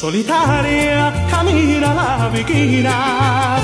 solitaria camina la viquina